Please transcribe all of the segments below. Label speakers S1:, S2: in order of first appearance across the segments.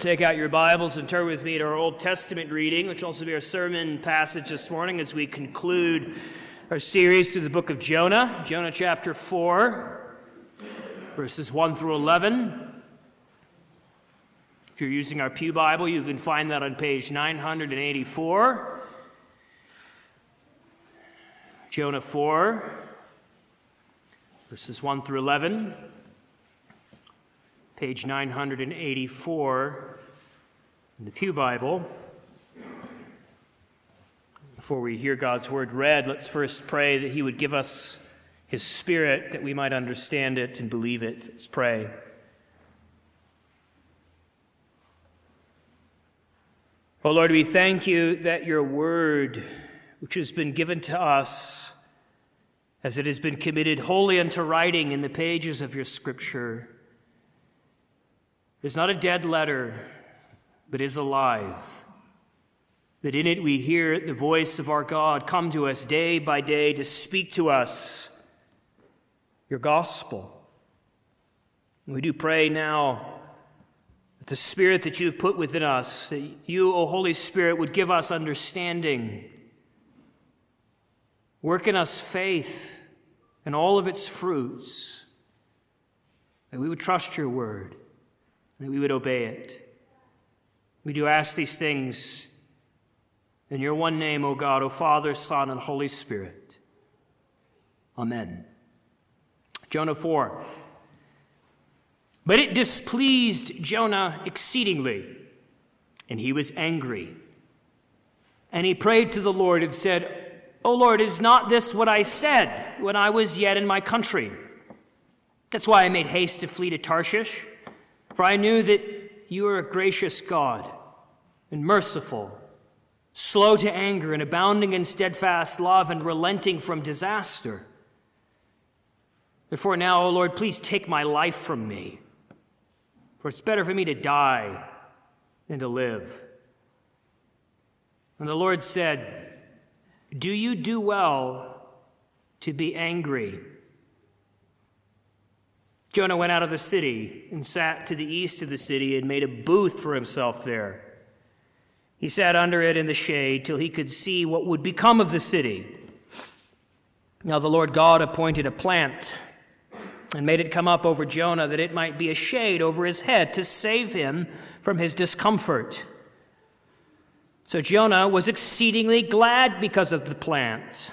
S1: Take out your Bibles and turn with me to our Old Testament reading, which will also be our sermon passage this morning as we conclude our series through the book of Jonah, Jonah chapter 4, verses 1 through 11. If you're using our Pew Bible, you can find that on page 984. Jonah 4, verses 1 through 11 page 984 in the Pew Bible. Before we hear God's word read, let's first pray that He would give us His Spirit that we might understand it and believe it. Let's pray. Oh Lord, we thank you that your word, which has been given to us, as it has been committed wholly unto writing in the pages of your scripture, is not a dead letter, but is alive. That in it we hear the voice of our God come to us day by day to speak to us your gospel. We do pray now that the Spirit that you've put within us, that you, O Holy Spirit, would give us understanding. Work in us faith and all of its fruits, that we would trust your word that we would obey it. We do ask these things in your one name, O God, O Father, Son, and Holy Spirit. Amen. Jonah 4. But it displeased Jonah exceedingly, and he was angry. And he prayed to the Lord and said, O Lord, is not this what I said when I was yet in my country? That's why I made haste to flee to Tarshish. For I knew that you are a gracious God and merciful, slow to anger and abounding in steadfast love and relenting from disaster. Therefore, now, O Lord, please take my life from me, for it's better for me to die than to live. And the Lord said, Do you do well to be angry? Jonah went out of the city and sat to the east of the city and made a booth for himself there. He sat under it in the shade till he could see what would become of the city. Now the Lord God appointed a plant and made it come up over Jonah that it might be a shade over his head to save him from his discomfort. So Jonah was exceedingly glad because of the plant.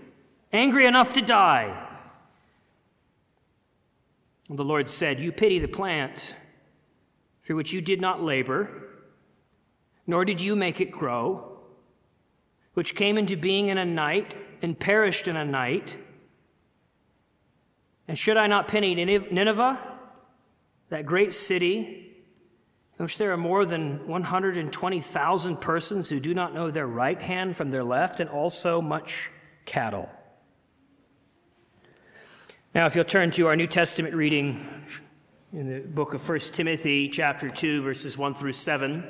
S1: angry enough to die. And the Lord said, You pity the plant for which you did not labor, nor did you make it grow, which came into being in a night and perished in a night. And should I not pity Nineveh, that great city, in which there are more than 120,000 persons who do not know their right hand from their left, and also much cattle? Now, if you'll turn to our New Testament reading in the book of 1 Timothy, chapter 2, verses 1 through 7,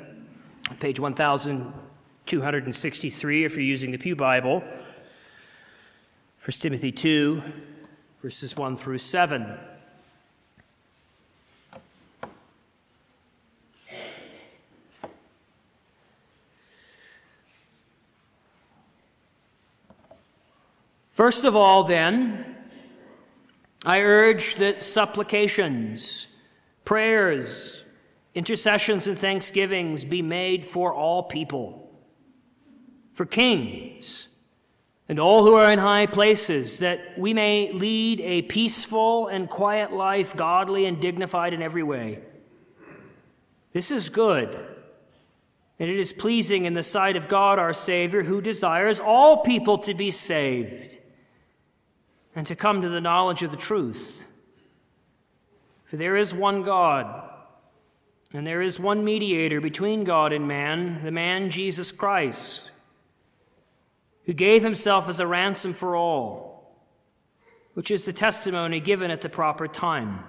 S1: page 1263, if you're using the Pew Bible. 1 Timothy 2, verses 1 through 7. First of all, then, I urge that supplications, prayers, intercessions, and thanksgivings be made for all people, for kings, and all who are in high places, that we may lead a peaceful and quiet life, godly and dignified in every way. This is good, and it is pleasing in the sight of God our Savior, who desires all people to be saved and to come to the knowledge of the truth. For there is one God, And there is one mediator between God and man, the man Jesus Christ, who gave himself as a ransom for all, which is the testimony given at the proper time.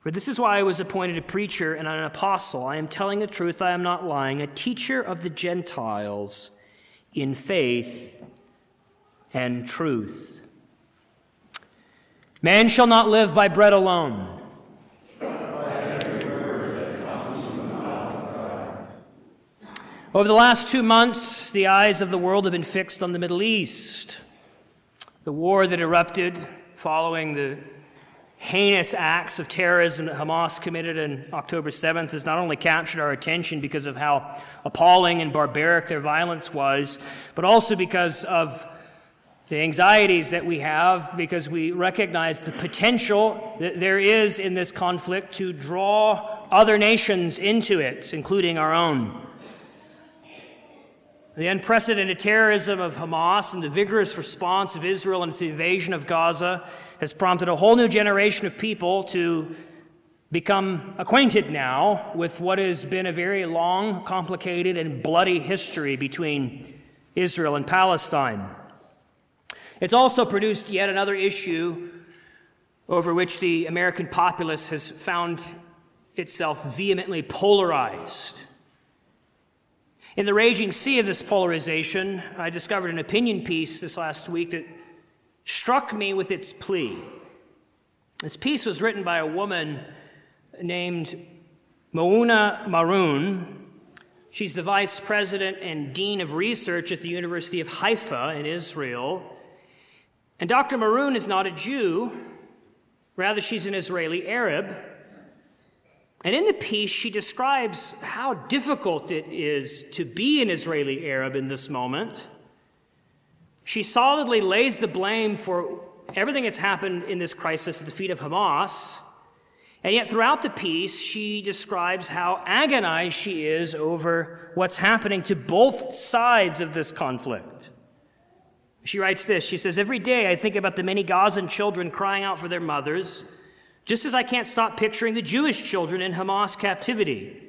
S1: For this is why I was appointed a preacher and an apostle. I am telling the truth, I am not lying, a teacher of the Gentiles in faith and truth. Man shall not live by bread alone. Over the last two months, the eyes of the world have been fixed on the Middle East. The war that erupted following the heinous acts of terrorism that Hamas committed on October 7th has not only captured our attention because of how appalling and barbaric their violence was, but also because of the anxieties that we have because we recognize the potential that there is in this conflict to draw other nations into it, including our own. The unprecedented terrorism of Hamas and the vigorous response of Israel and its invasion of Gaza has prompted a whole new generation of people to become acquainted now with what has been a very long, complicated, and bloody history between Israel and Palestine. It's also produced yet another issue over which the American populace has found itself vehemently polarized. In the raging sea of this polarization, I discovered an opinion piece this last week that struck me with its plea. This piece was written by a woman named Mouna Maroun. She's the vice president and dean of research at the University of Haifa in Israel. And Dr. Maroun is not a Jew, rather, she's an Israeli Arab. And in the piece, she describes how difficult it is to be an Israeli Arab in this moment. She solidly lays the blame for everything that's happened in this crisis at the feet of Hamas. And yet, throughout the piece, she describes how agonized she is over what's happening to both sides of this conflict. She writes this She says, Every day I think about the many Gazan children crying out for their mothers, just as I can't stop picturing the Jewish children in Hamas captivity.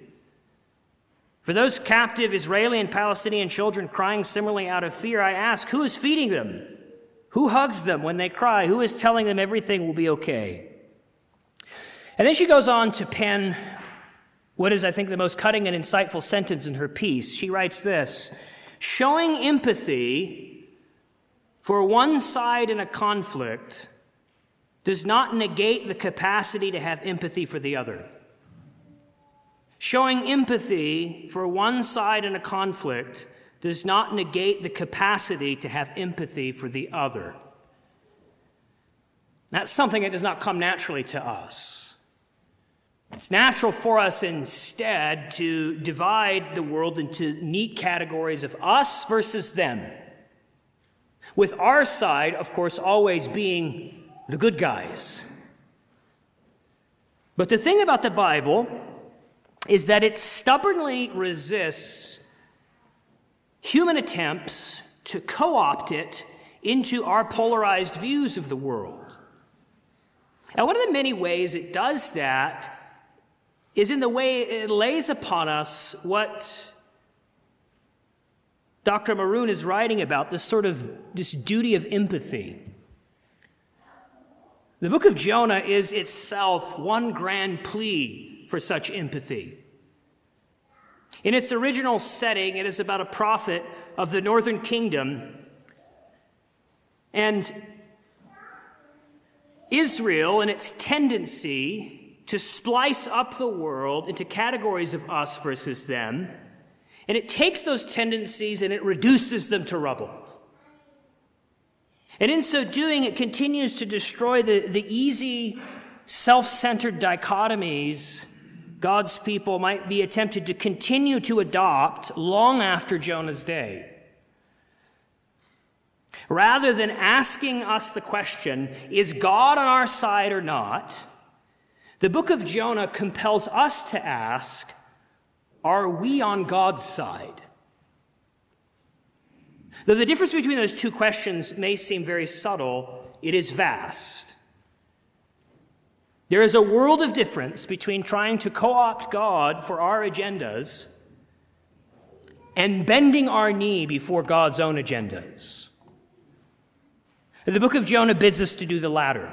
S1: For those captive Israeli and Palestinian children crying similarly out of fear, I ask, who is feeding them? Who hugs them when they cry? Who is telling them everything will be okay? And then she goes on to pen what is, I think, the most cutting and insightful sentence in her piece. She writes this Showing empathy for one side in a conflict does not negate the capacity to have empathy for the other. Showing empathy for one side in a conflict does not negate the capacity to have empathy for the other. That's something that does not come naturally to us. It's natural for us instead to divide the world into neat categories of us versus them. With our side, of course, always being the good guys. But the thing about the Bible is that it stubbornly resists human attempts to co opt it into our polarized views of the world. Now, one of the many ways it does that is in the way it lays upon us what Dr. Maroun is writing about this sort of this duty of empathy. The book of Jonah is itself one grand plea for such empathy. In its original setting, it is about a prophet of the northern kingdom. And Israel and its tendency to splice up the world into categories of us versus them. And it takes those tendencies and it reduces them to rubble. And in so doing, it continues to destroy the, the easy, self centered dichotomies God's people might be attempted to continue to adopt long after Jonah's day. Rather than asking us the question, is God on our side or not? The book of Jonah compels us to ask, are we on God's side? Though the difference between those two questions may seem very subtle, it is vast. There is a world of difference between trying to co opt God for our agendas and bending our knee before God's own agendas. The book of Jonah bids us to do the latter,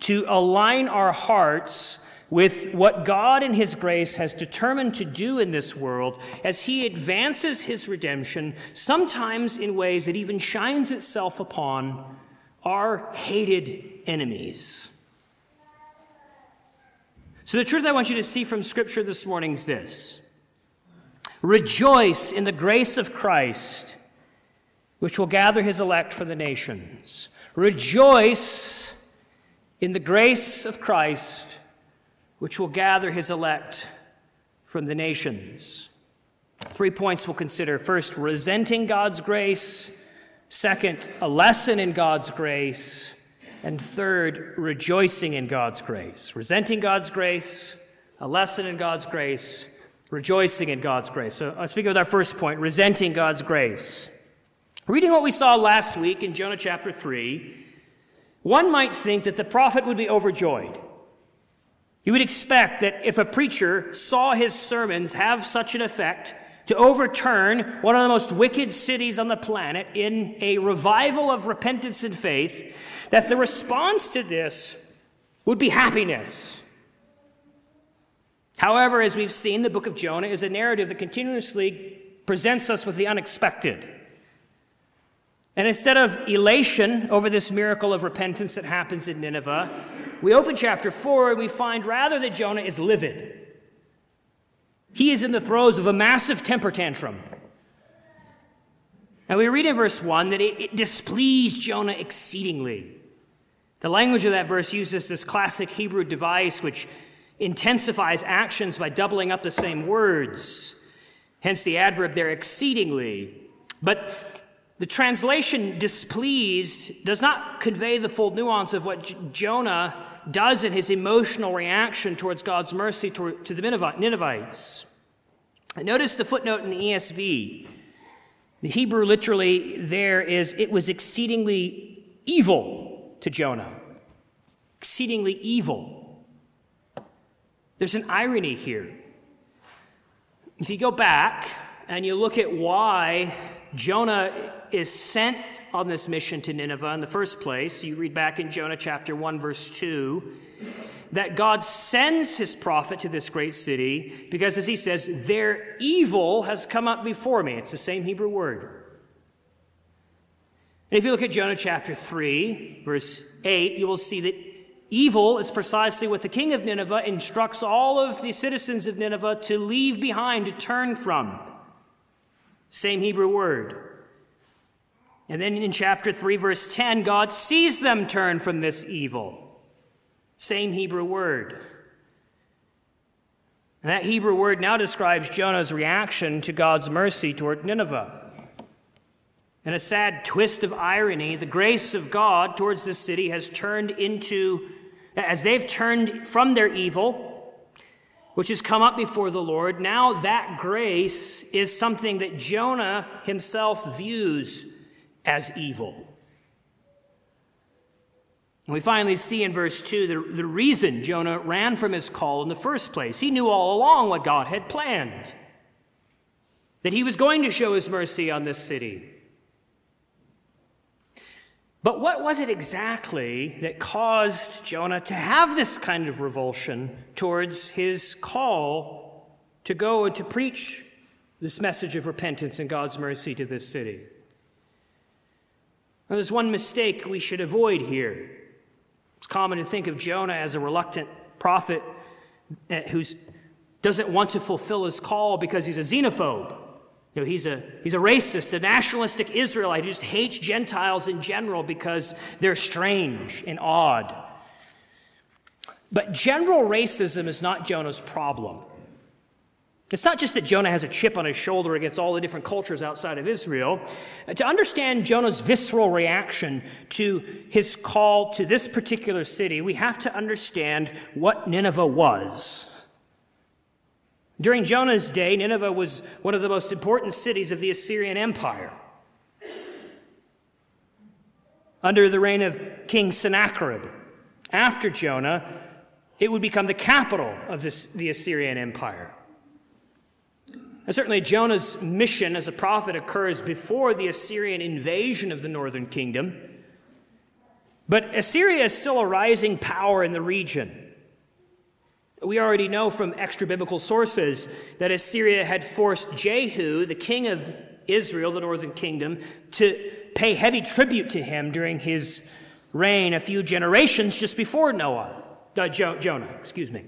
S1: to align our hearts with what God in His grace has determined to do in this world as He advances His redemption, sometimes in ways that even shines itself upon our hated enemies. So, the truth I want you to see from Scripture this morning is this Rejoice in the grace of Christ, which will gather His elect for the nations. Rejoice in the grace of Christ, which will gather His elect from the nations. Three points we'll consider. First, resenting God's grace. Second, a lesson in God's grace. And third, rejoicing in God's grace. Resenting God's grace, a lesson in God's grace, rejoicing in God's grace. So begin with our first point resenting God's grace. Reading what we saw last week in Jonah chapter 3, one might think that the prophet would be overjoyed. You would expect that if a preacher saw his sermons have such an effect, to overturn one of the most wicked cities on the planet in a revival of repentance and faith, that the response to this would be happiness. However, as we've seen, the book of Jonah is a narrative that continuously presents us with the unexpected. And instead of elation over this miracle of repentance that happens in Nineveh, we open chapter 4 and we find rather that Jonah is livid. He is in the throes of a massive temper tantrum. And we read in verse 1 that it, it, displeased Jonah exceedingly. The language of that verse uses this classic Hebrew device which intensifies actions by doubling up the same words. Hence the adverb there, exceedingly. But the translation displeased does not convey the full nuance of what Jonah does in his emotional reaction towards God's mercy to, to the Ninevites. Notice the footnote in the ESV. The Hebrew literally there is, it was exceedingly evil to Jonah. Exceedingly evil. There's an irony here. If you go back and you look at why Jonah is sent on this mission to Nineveh in the first place. You read back in Jonah chapter 1, verse 2, that God sends his prophet to this great city because, as he says, their evil has come up before me. It's the same Hebrew word. And if you look at Jonah chapter 3, verse 8, you will see that evil is precisely what the king of Nineveh instructs all of the citizens of Nineveh to leave behind, to turn from. Same Hebrew word. And then in chapter 3, verse 10, God sees them turn from this evil. Same Hebrew word. And that Hebrew word now describes Jonah's reaction to God's mercy toward Nineveh. In a sad twist of irony, the grace of God towards this city has turned into, as they've turned from their evil, which has come up before the Lord, now that grace is something that Jonah himself views as evil. And we finally see in verse 2 the, the reason Jonah ran from his call in the first place. He knew all along what God had planned that he was going to show his mercy on this city. But what was it exactly that caused Jonah to have this kind of revulsion towards his call to go and to preach this message of repentance and God's mercy to this city? Now, there's one mistake we should avoid here. It's common to think of Jonah as a reluctant prophet eh, who doesn't want to fulfill his call because he's a xenophobe. You know, he's a, he's a racist, a nationalistic Israelite who just hates Gentiles in general because they're strange and odd. But general racism is not Jonah's problem. It's not just that Jonah has a chip on his shoulder against all the different cultures outside of Israel. Uh, to understand Jonah's visceral reaction to his call to this particular city, we have to understand what Nineveh was. During Jonah's day, Nineveh was one of the most important cities of the Assyrian Empire. Under the reign of King Sennacherib, after Jonah, it would become the capital of this, the Assyrian Empire. And certainly, Jonah's mission as a prophet occurs before the Assyrian invasion of the northern kingdom. But Assyria is still a rising power in the region. We already know from extra biblical sources that Assyria had forced Jehu, the king of Israel, the northern kingdom, to pay heavy tribute to him during his reign a few generations just before Noah, uh, jo- Jonah, excuse me.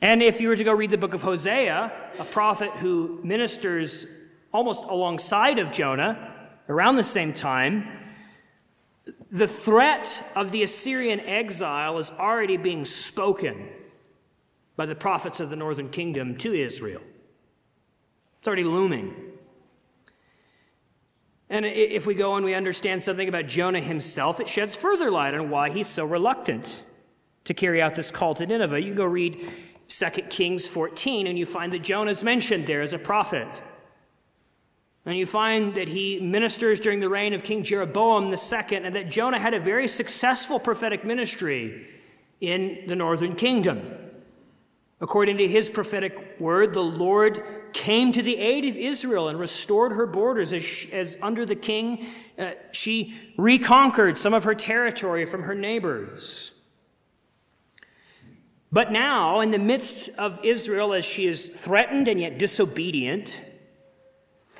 S1: And if you were to go read the book of Hosea, a prophet who ministers almost alongside of Jonah around the same time, the threat of the Assyrian exile is already being spoken by the prophets of the northern kingdom to Israel. It's already looming. And if we go and we understand something about Jonah himself, it sheds further light on why he's so reluctant to carry out this call to Nineveh. You go read 2 Kings 14, and you find that Jonah is mentioned there as a prophet. And you find that he ministers during the reign of King Jeroboam II, and that Jonah had a very successful prophetic ministry in the northern kingdom. According to his prophetic word, the Lord came to the aid of Israel and restored her borders as, she, as under the king, uh, she reconquered some of her territory from her neighbors. But now, in the midst of Israel, as she is threatened and yet disobedient,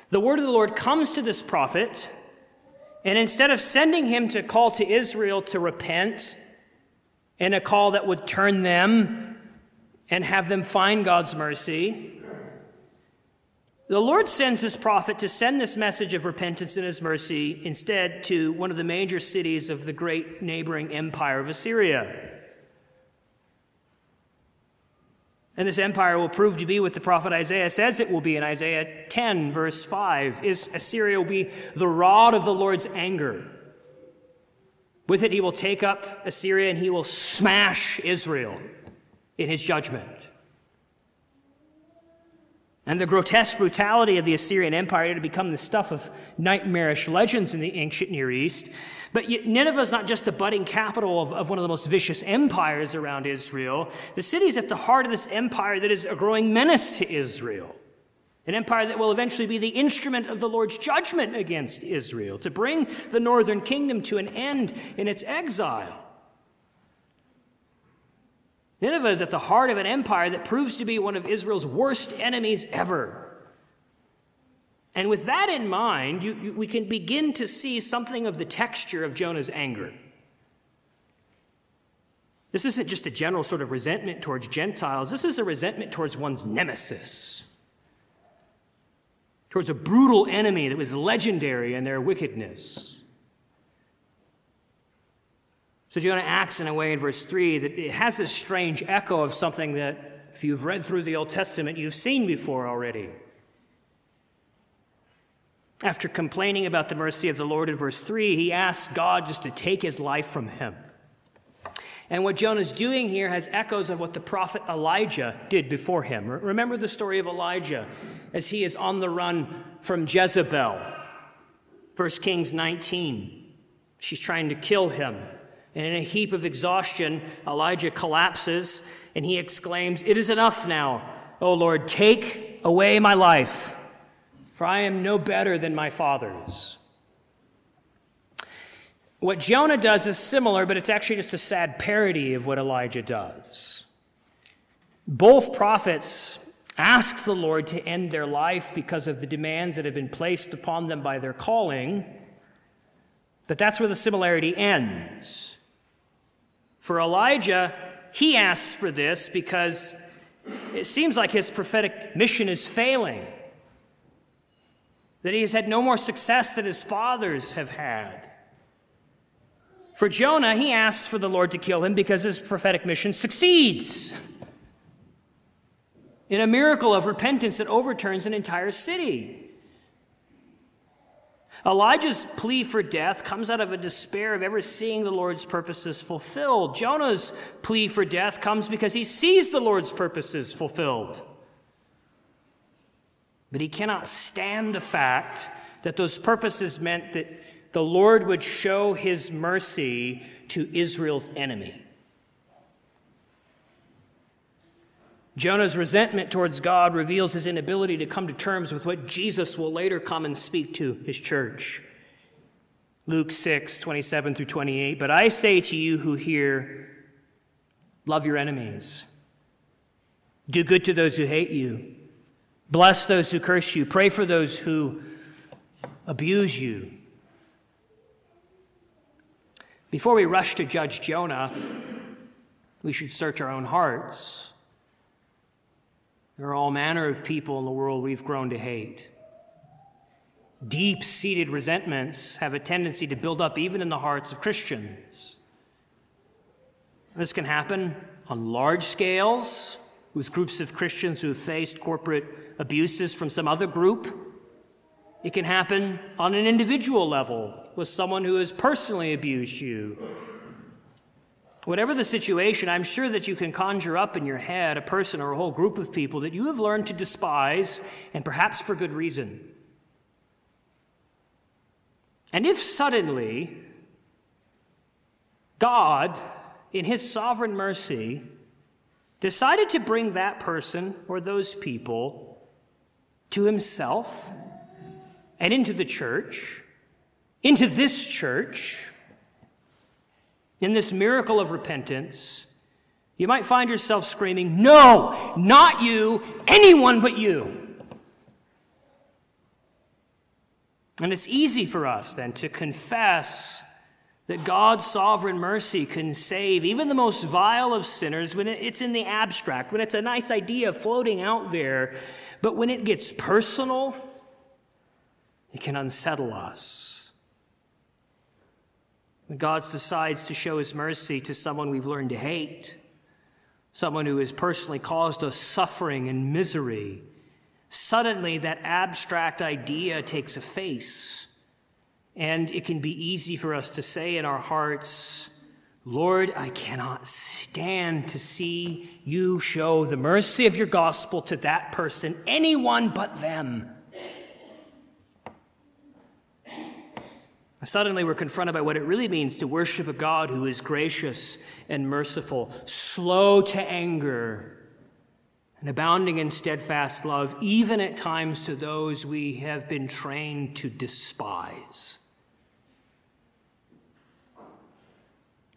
S1: the word of the Lord comes to this prophet, and instead of sending him to call to Israel to repent, and a call that would turn them and have them find God's mercy, the Lord sends his prophet to send this message of repentance and his mercy instead to one of the major cities of the great neighboring empire of Assyria. And this empire will prove to be what the prophet Isaiah says it will be in Isaiah 10, verse 5. Is Assyria will be the rod of the Lord's anger. With it, he will take up Assyria and he will smash Israel in his judgment. And the grotesque brutality of the Assyrian Empire had become the stuff of nightmarish legends in the ancient Near East. But Nineveh is not just the budding capital of, of one of the most vicious empires around Israel. The city is at the heart of this empire that is a growing menace to Israel. An empire that will eventually be the instrument of the Lord's judgment against Israel, to bring the northern kingdom to an end in its exile. Nineveh is at the heart of an empire that proves to be one of Israel's worst enemies ever. And with that in mind, you, you, we can begin to see something of the texture of Jonah's anger. This isn't just a general sort of resentment towards Gentiles, this is a resentment towards one's nemesis, towards a brutal enemy that was legendary in their wickedness. So Jonah acts in a way in verse 3 that it has this strange echo of something that, if you've read through the Old Testament, you've seen before already. After complaining about the mercy of the Lord in verse 3, he asks God just to take his life from him. And what Jonah's doing here has echoes of what the prophet Elijah did before him. Remember the story of Elijah as he is on the run from Jezebel. 1 Kings 19. She's trying to kill him. And in a heap of exhaustion, Elijah collapses and he exclaims, It is enough now, O Lord, take away my life, for I am no better than my fathers. What Jonah does is similar, but it's actually just a sad parody of what Elijah does. Both prophets ask the Lord to end their life because of the demands that have been placed upon them by their calling, but that's where the similarity ends. For Elijah, he asks for this because it seems like his prophetic mission is failing, that he has had no more success than his fathers have had. For Jonah, he asks for the Lord to kill him because his prophetic mission succeeds in a miracle of repentance that overturns an entire city. Elijah's plea for death comes out of a despair of ever seeing the Lord's purposes fulfilled. Jonah's plea for death comes because he sees the Lord's purposes fulfilled. But he cannot stand the fact that those purposes meant that the Lord would show his mercy to Israel's enemy. Jonah's resentment towards God reveals his inability to come to terms with what Jesus will later come and speak to his church. Luke 6, 27 through 28. But I say to you who hear, love your enemies, do good to those who hate you, bless those who curse you, pray for those who abuse you. Before we rush to judge Jonah, we should search our own hearts. There are all manner of people in the world we've grown to hate. Deep seated resentments have a tendency to build up even in the hearts of Christians. This can happen on large scales with groups of Christians who have faced corporate abuses from some other group. It can happen on an individual level with someone who has personally abused you Whatever the situation, I'm sure that you can conjure up in your head a person or a whole group of people that you have learned to despise, and perhaps for good reason. And if suddenly God, in His sovereign mercy, decided to bring that person or those people to Himself and into the church, into this church, in this miracle of repentance, you might find yourself screaming, No, not you, anyone but you. And it's easy for us then to confess that God's sovereign mercy can save even the most vile of sinners when it's in the abstract, when it's a nice idea floating out there. But when it gets personal, it can unsettle us. When God decides to show his mercy to someone we've learned to hate, someone who has personally caused us suffering and misery, suddenly that abstract idea takes a face. And it can be easy for us to say in our hearts, Lord, I cannot stand to see you show the mercy of your gospel to that person, anyone but them. Suddenly, we're confronted by what it really means to worship a God who is gracious and merciful, slow to anger, and abounding in steadfast love, even at times to those we have been trained to despise.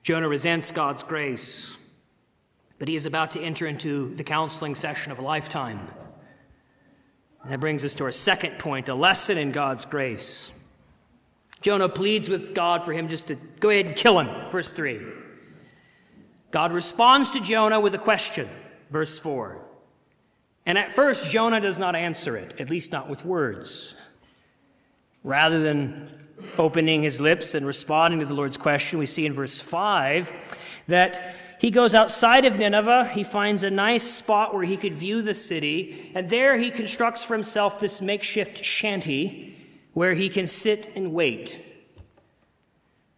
S1: Jonah resents God's grace, but he is about to enter into the counseling session of a lifetime. And that brings us to our second point a lesson in God's grace. Jonah pleads with God for him just to go ahead and kill him. Verse 3. God responds to Jonah with a question. Verse 4. And at first, Jonah does not answer it, at least not with words. Rather than opening his lips and responding to the Lord's question, we see in verse 5 that he goes outside of Nineveh. He finds a nice spot where he could view the city, and there he constructs for himself this makeshift shanty where he can sit and wait.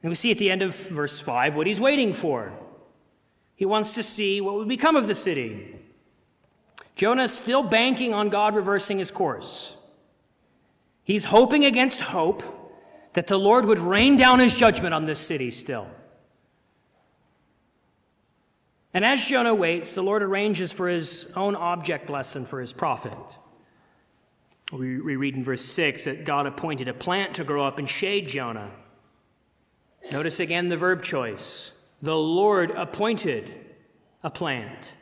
S1: And we see at the end of verse 5 what he's waiting for. He wants to see what would become of the city. Jonah is still banking on God reversing his course. He's hoping against hope that the Lord would rain down his judgment on this city still. And as Jonah waits, the Lord arranges for his own object lesson for his prophet. We, we read in verse 6 that God appointed a plant to grow up and shade Jonah. Notice again the verb choice. The Lord appointed a plant.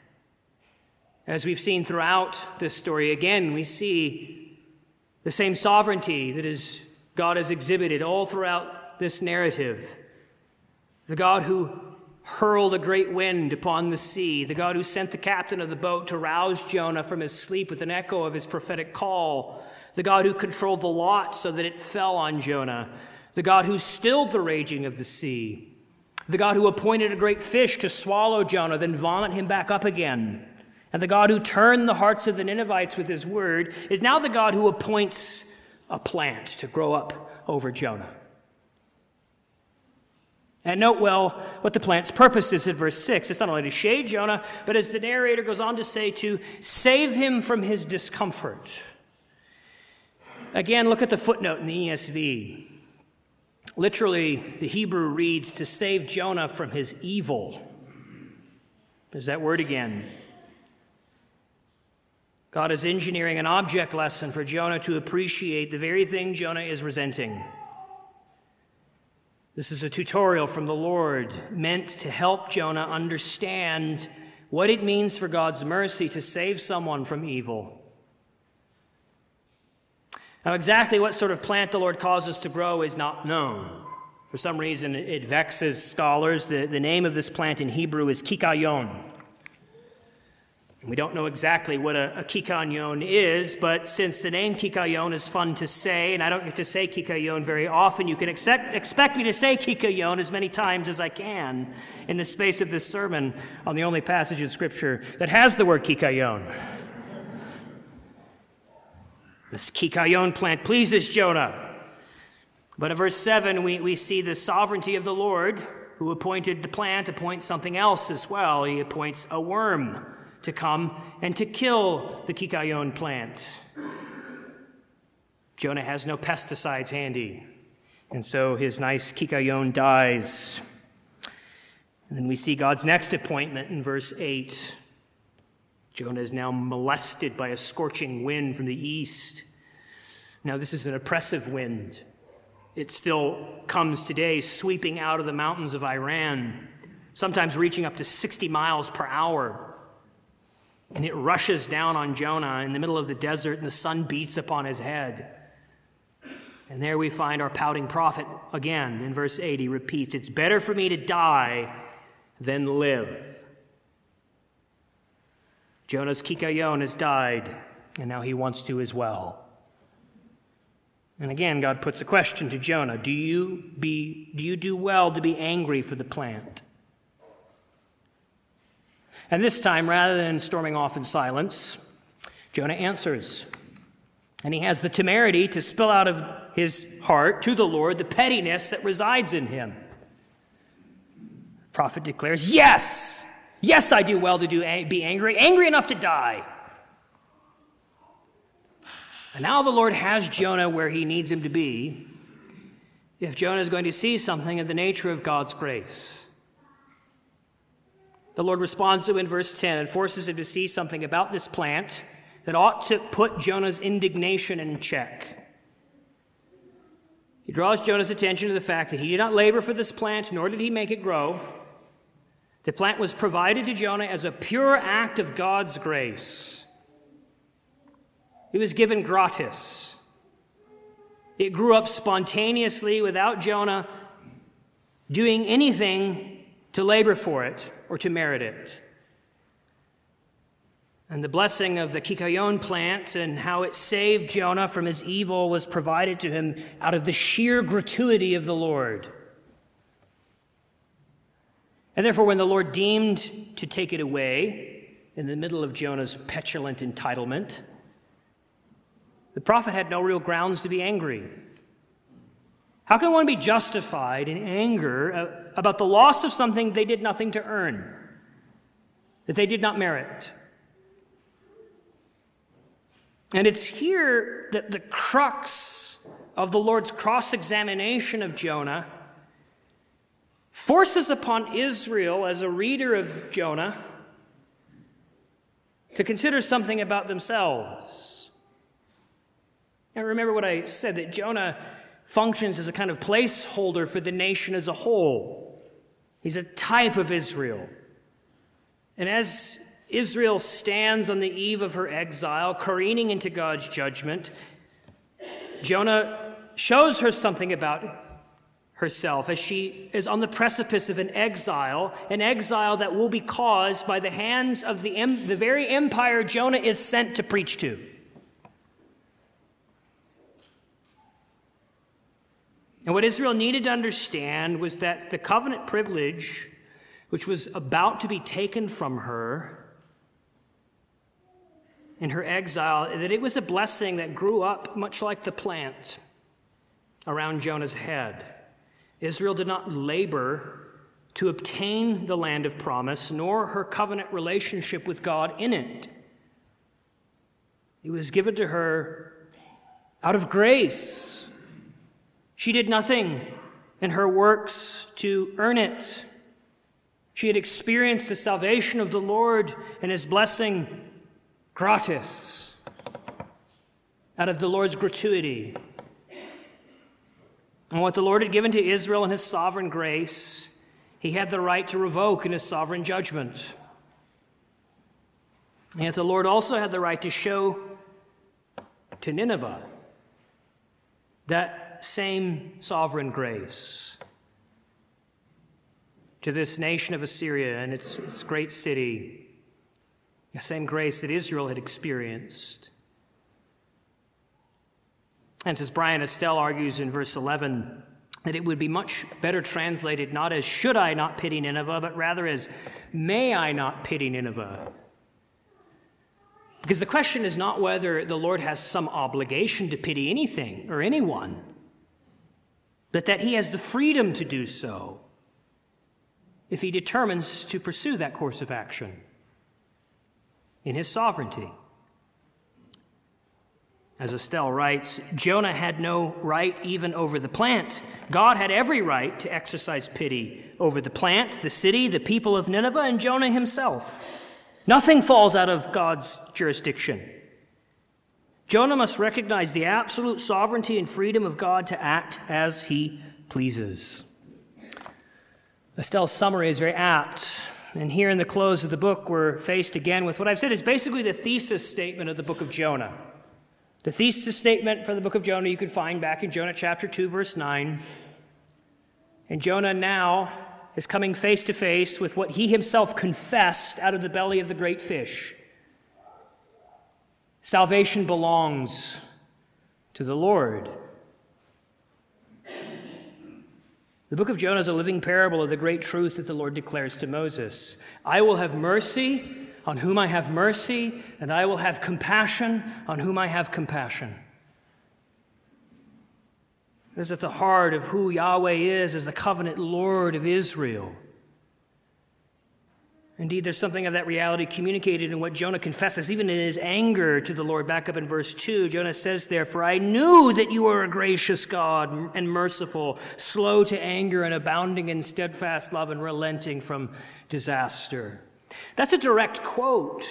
S1: As we've seen throughout this story, again, we see the same sovereignty that is God has exhibited all throughout this narrative. The God who hurled a great wind upon the sea, the God who sent the captain of the boat to rouse Jonah from his sleep with an echo of his prophetic call, the God who controlled the lot so that it fell on Jonah, the God who stilled the raging of the sea, the God who appointed a great fish to swallow Jonah, then vomit him back up again, and the God who turned the hearts of the Ninevites with his word, is now the God who appoints a plant to grow up over Jonah. And note well what the plant's purpose is in verse 6. It's not only to shade Jonah, but as the narrator goes on to say, to save him from his discomfort. Again, look at the footnote in the ESV. Literally, the Hebrew reads to save Jonah from his evil. There's that word again. God is engineering an object lesson for Jonah to appreciate the very thing Jonah is resenting. This is a tutorial from the Lord meant to help Jonah understand what it means for God's mercy to save someone from evil. Now, exactly what sort of plant the Lord causes to grow is not known. For some reason, it vexes scholars. The, the name of this plant in Hebrew is kikayon. We don't know exactly what a, a kikayon is, but since the name kikayon is fun to say, and I don't get to say kikayon very often, you can accept, expect me to say kikayon as many times as I can in the space of this sermon on the only passage in Scripture that has the word kikayon. This kikayon plant pleases Jonah. But in verse 7, we, we see the sovereignty of the Lord, who appointed the plant, appoints something else as well. He appoints a worm to come and to kill the kikayon plant. Jonah has no pesticides handy, and so his nice kikayon dies. And then we see God's next appointment in verse 8. Jonah is now molested by a scorching wind from the east. Now, this is an oppressive wind. It still comes today, sweeping out of the mountains of Iran, sometimes reaching up to 60 miles per hour. And it rushes down on Jonah in the middle of the desert, and the sun beats upon his head. And there we find our pouting prophet again in verse 8. He repeats, It's better for me to die than live. Jonah's kikayon has died, and now he wants to as well. And again, God puts a question to Jonah Do you, be, do, you do well to be angry for the plant? And this time, rather than storming off in silence, Jonah answers. And he has the temerity to spill out of his heart to the Lord the pettiness that resides in him. The prophet declares, Yes, yes, I do well to do, be angry, angry enough to die. And now the Lord has Jonah where he needs him to be if Jonah is going to see something of the nature of God's grace. The Lord responds to him in verse 10 and forces him to see something about this plant that ought to put Jonah's indignation in check. He draws Jonah's attention to the fact that he did not labor for this plant, nor did he make it grow. The plant was provided to Jonah as a pure act of God's grace. It was given gratis. It grew up spontaneously without Jonah doing anything to labor for it or to merit it. And the blessing of the Kikayon plant and how it saved Jonah from his evil was provided to him out of the sheer gratuity of the Lord. And therefore, when the Lord deemed to take it away in the middle of Jonah's petulant entitlement, the prophet had no real grounds to be angry. How can one be justified in anger uh, about the loss of something they did nothing to earn, that they did not merit? And it's here that the crux of the Lord's cross examination of Jonah forces upon Israel, as a reader of Jonah, to consider something about themselves. Now, remember what I said that Jonah functions as a kind of placeholder for the nation as a whole. He's a type of Israel. And as Israel stands on the eve of her exile, careening into God's judgment, Jonah shows her something about herself as she is on the precipice of an exile, an exile that will be caused by the hands of the, the very empire Jonah is sent to preach to. And what Israel needed to understand was that the covenant privilege, which was about to be taken from her in her exile, that it was a blessing that grew up much like the plant around Jonah's head. Israel did not labor to obtain the land of promise, nor her covenant relationship with God in it. It was given to her out of grace she did nothing in her works to earn it. She had experienced the salvation of the Lord and his blessing gratis, out of the Lord's gratuity. And what the Lord had given to Israel in his sovereign grace, he had the right to revoke in his sovereign judgment. And yet the Lord also had the right to show to Nineveh that same sovereign grace to this nation of Assyria and its, its great city, the same grace that Israel had experienced. And as Bryan Estelle argues in verse 11, that it would be much better translated not as should I not pity Nineveh, but rather as may I not pity Nineveh. Because the question is not whether the Lord has some obligation to pity anything or anyone, but that he has the freedom to do so if he determines to pursue that course of action in his sovereignty. As Estelle writes, Jonah had no right even over the plant. God had every right to exercise pity over the plant, the city, the people of Nineveh, and Jonah himself. Nothing falls out of God's jurisdiction. Jonah must recognize the absolute sovereignty and freedom of God to act as he pleases. Estelle's summary is very apt. And here in the close of the book, we're faced again with what I've said is basically the thesis statement of the book of Jonah. The thesis statement for the book of Jonah you can find back in Jonah chapter 2, verse 9. And Jonah now is coming face to face with what he himself confessed out of the belly of the great fish. Salvation belongs to the Lord. The book of Jonah is a living parable of the great truth that the Lord declares to Moses I will have mercy on whom I have mercy, and I will have compassion on whom I have compassion. It is at the heart of who Yahweh is as the covenant Lord of Israel. Indeed, there's something of that reality communicated in what Jonah confesses, even in his anger to the Lord. Back up in verse 2, Jonah says, Therefore, I knew that you are a gracious God and merciful, slow to anger and abounding in steadfast love and relenting from disaster. That's a direct quote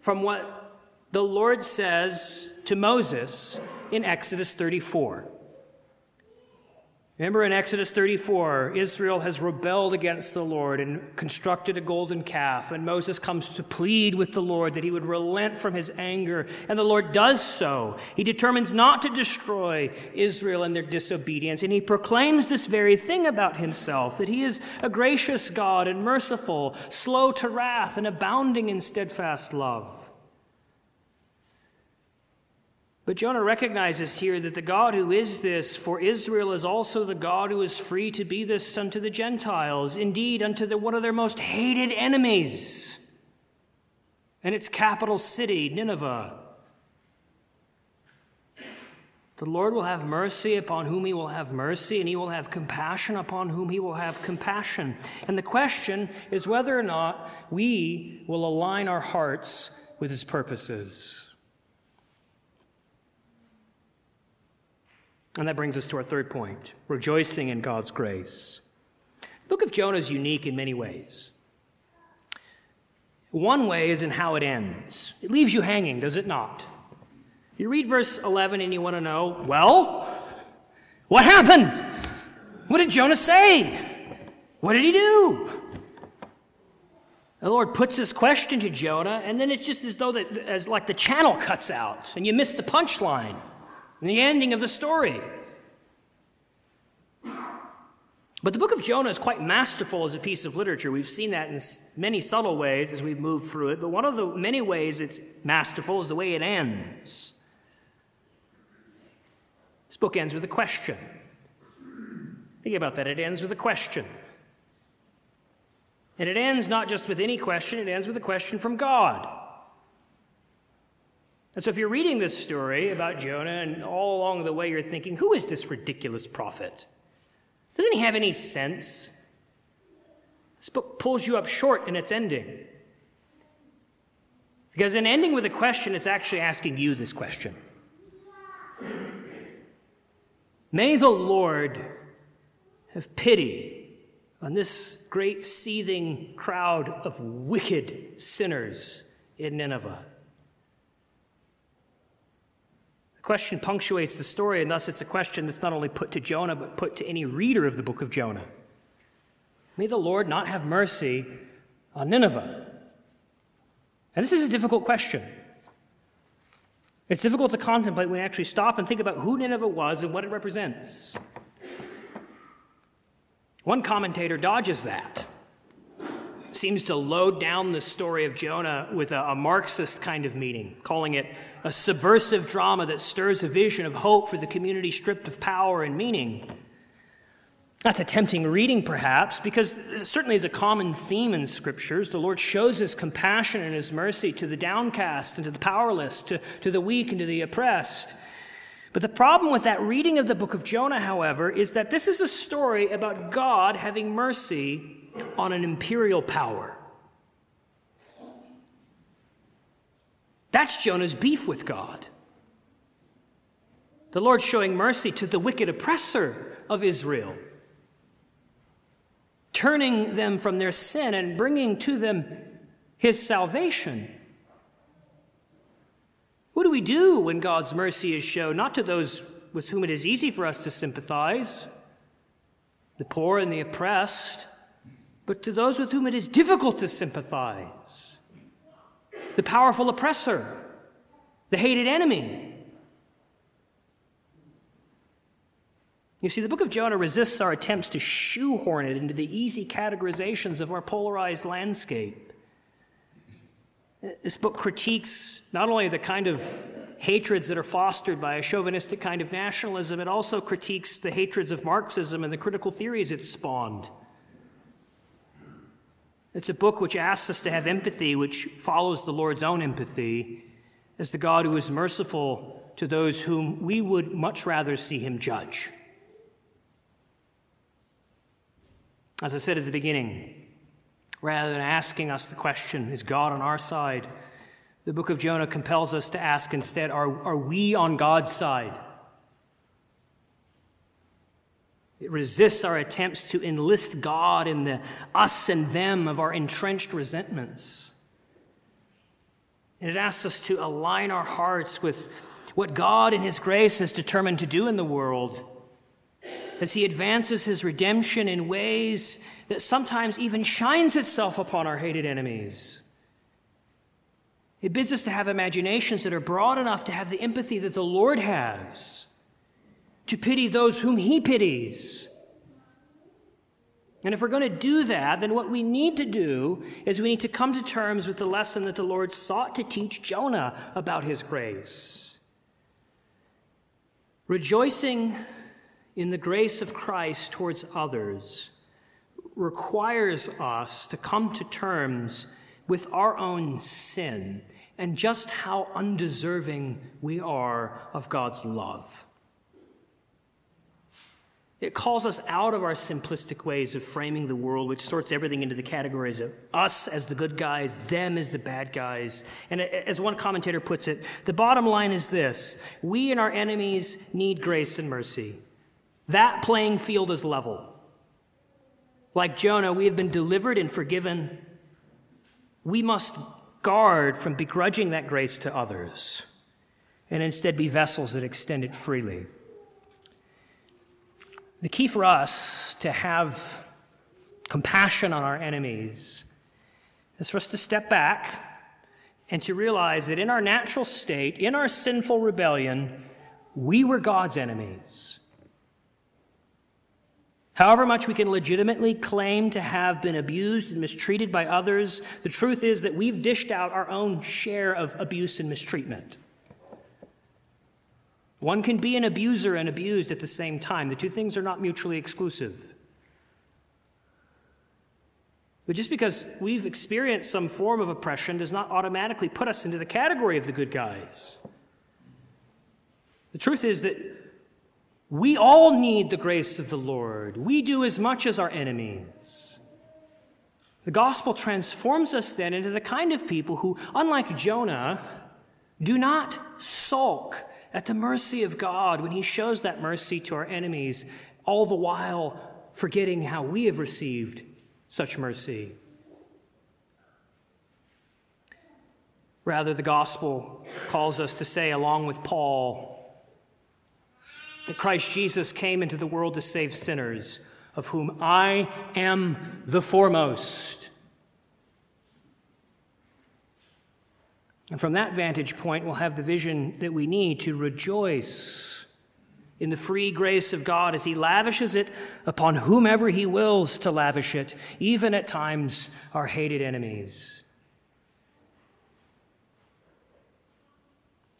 S1: from what the Lord says to Moses in Exodus 34. Remember in Exodus 34, Israel has rebelled against the Lord and constructed a golden calf, and Moses comes to plead with the Lord that he would relent from his anger, and the Lord does so. He determines not to destroy Israel and their disobedience, and he proclaims this very thing about himself that he is a gracious God and merciful, slow to wrath, and abounding in steadfast love. But Jonah recognizes here that the God who is this for Israel is also the God who is free to be this unto the Gentiles, indeed, unto the, one of their most hated enemies, and its capital city, Nineveh. The Lord will have mercy upon whom he will have mercy, and he will have compassion upon whom he will have compassion. And the question is whether or not we will align our hearts with his purposes. And that brings us to our third point rejoicing in God's grace. The book of Jonah is unique in many ways. One way is in how it ends. It leaves you hanging, does it not? You read verse 11 and you want to know, well, what happened? What did Jonah say? What did he do? The Lord puts this question to Jonah, and then it's just as though that, as like the channel cuts out and you miss the punchline and the ending of the story. But the book of Jonah is quite masterful as a piece of literature. We've seen that in many subtle ways as we've moved through it, but one of the many ways it's masterful is the way it ends. This book ends with a question. Think about that. It ends with a question. And it ends not just with any question, it ends with a question from God. And so, if you're reading this story about Jonah, and all along the way you're thinking, who is this ridiculous prophet? Doesn't he have any sense? This book pulls you up short in its ending. Because in ending with a question, it's actually asking you this question May the Lord have pity on this great seething crowd of wicked sinners in Nineveh. The question punctuates the story, and thus it's a question that's not only put to Jonah, but put to any reader of the book of Jonah. May the Lord not have mercy on Nineveh. And this is a difficult question. It's difficult to contemplate when you actually stop and think about who Nineveh was and what it represents. One commentator dodges that, seems to load down the story of Jonah with a, a, Marxist kind of meaning, calling it a subversive drama that stirs a vision of hope for the community stripped of power and meaning. That's a tempting reading, perhaps, because certainly is a common theme in scriptures. The Lord shows his compassion and his mercy to the downcast and to the powerless, to, to the weak and to the oppressed. But the problem with that reading of the book of Jonah, however, is that this is a story about God having mercy on an imperial power. That's Jonah's beef with God. The Lord showing mercy to the wicked oppressor of Israel, turning them from their sin and bringing to them his salvation. What do we do when God's mercy is shown not to those with whom it is easy for us to sympathize, the poor and the oppressed, but to those with whom it is difficult to sympathize, the powerful oppressor, the hated enemy? You see, the book of Jonah resists our attempts to shoehorn it into the easy categorizations of our polarized landscape. This book critiques not only the kind of hatreds that are fostered by a chauvinistic kind of nationalism, it also critiques the hatreds of Marxism and the critical theories it spawned. It's a book which asks us to have empathy, which follows the Lord's own empathy, as the God who is merciful to those whom we would much rather see him judge. As I said at the beginning, rather than asking us the question, is God on our side? The book of Jonah compels us to ask instead, are, are we on God's side? It resists our attempts to enlist God in the us and them of our entrenched resentments. And it asks us to align our hearts with what God in His grace has determined to do in the world as He advances His redemption in ways that sometimes even shines itself upon our hated enemies. It bids us to have imaginations that are broad enough to have the empathy that the Lord has, to pity those whom He pities. And if we're going to do that, then what we need to do is we need to come to terms with the lesson that the Lord sought to teach Jonah about His grace. Rejoicing in the grace of Christ towards others requires us to come to terms with our own sin and just how undeserving we are of God's love. It calls us out of our simplistic ways of framing the world, which sorts everything into the categories of us as the good guys, them as the bad guys. And as one commentator puts it, the bottom line is this we and our enemies need grace and mercy. That playing field is level. Like Jonah, we have been delivered and forgiven. We must guard from begrudging that grace to others and instead be vessels that extend it freely. The key for us to have compassion on our enemies is for us to step back and to realize that in our natural state, in our sinful rebellion, we were God's enemies. However much we can legitimately claim to have been abused and mistreated by others, the truth is that we've dished out our own share of abuse and mistreatment. One can be an abuser and abused at the same time. The two things are not mutually exclusive. But just because we've experienced some form of oppression does not automatically put us into the category of the good guys. The truth is that we all need the grace of the Lord. We do as much as our enemies. The gospel transforms us then into the kind of people who, unlike Jonah, do not sulk at the mercy of God when he shows that mercy to our enemies, all the while forgetting how we have received such mercy. Rather, the gospel calls us to say, along with Paul, that Christ Jesus came into the world to save sinners, of whom I am the foremost. And from that vantage point, we'll have the vision that we need to rejoice in the free grace of God as He lavishes it upon whomever He wills to lavish it, even at times our hated enemies.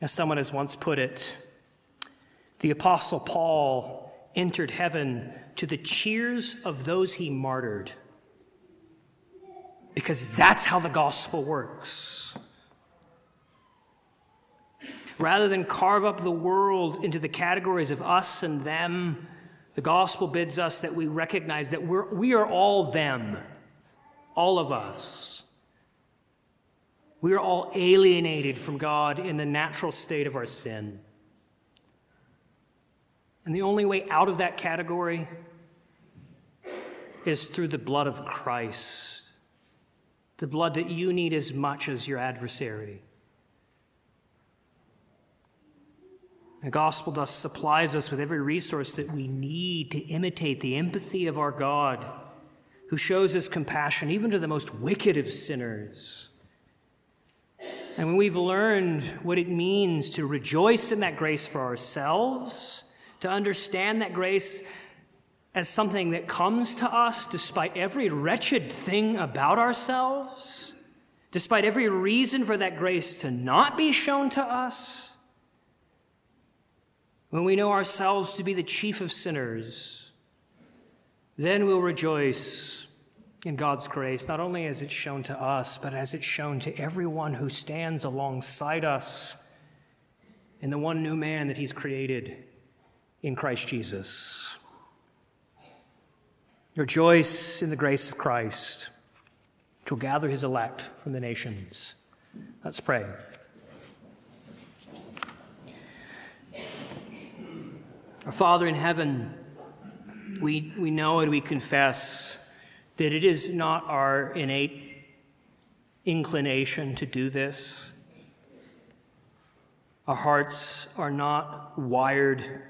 S1: As someone has once put it, the Apostle Paul entered heaven to the cheers of those he martyred. Because that's how the gospel works. Rather than carve up the world into the categories of us and them, the gospel bids us that we recognize that we're, we are all them, all of us. We are all alienated from God in the natural state of our sin. And the only way out of that category is through the blood of Christ, the blood that you need as much as your adversary. The gospel thus supplies us with every resource that we need to imitate the empathy of our God, who shows his compassion even to the most wicked of sinners. And when we've learned what it means to rejoice in that grace for ourselves, to understand that grace as something that comes to us despite every wretched thing about ourselves, despite every reason for that grace to not be shown to us, when we know ourselves to be the chief of sinners, then we'll rejoice in God's grace, not only as it's shown to us, but as it's shown to everyone who stands alongside us in the one new man that He's created in Christ Jesus. Rejoice in the grace of Christ, which will gather his elect from the nations. Let's pray. Our Father in heaven, we, we know and we confess that it is not our innate inclination to do this. Our hearts are not wired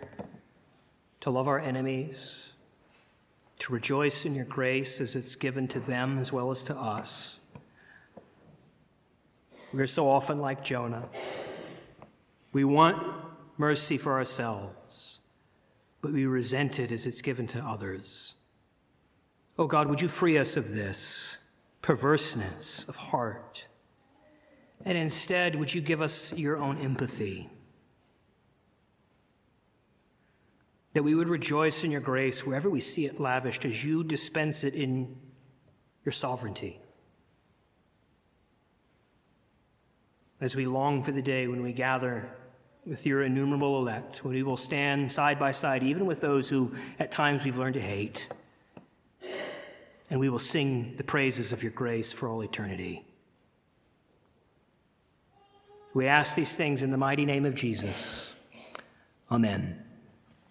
S1: to love our enemies, to rejoice in your grace as it's given to them as well as to us. We are so often like Jonah. We want mercy for ourselves, but we resent it as it's given to others. Oh God, would you free us of this perverseness of heart? And instead, would you give us your own empathy? that we would rejoice in your grace wherever we see it lavished as you dispense it in your sovereignty. As we long for the day when we gather with your innumerable elect, when we will stand side by side, even with those who at times we've learned to hate, and we will sing the praises of your grace for all eternity. We ask these things in the mighty name of Jesus. Amen.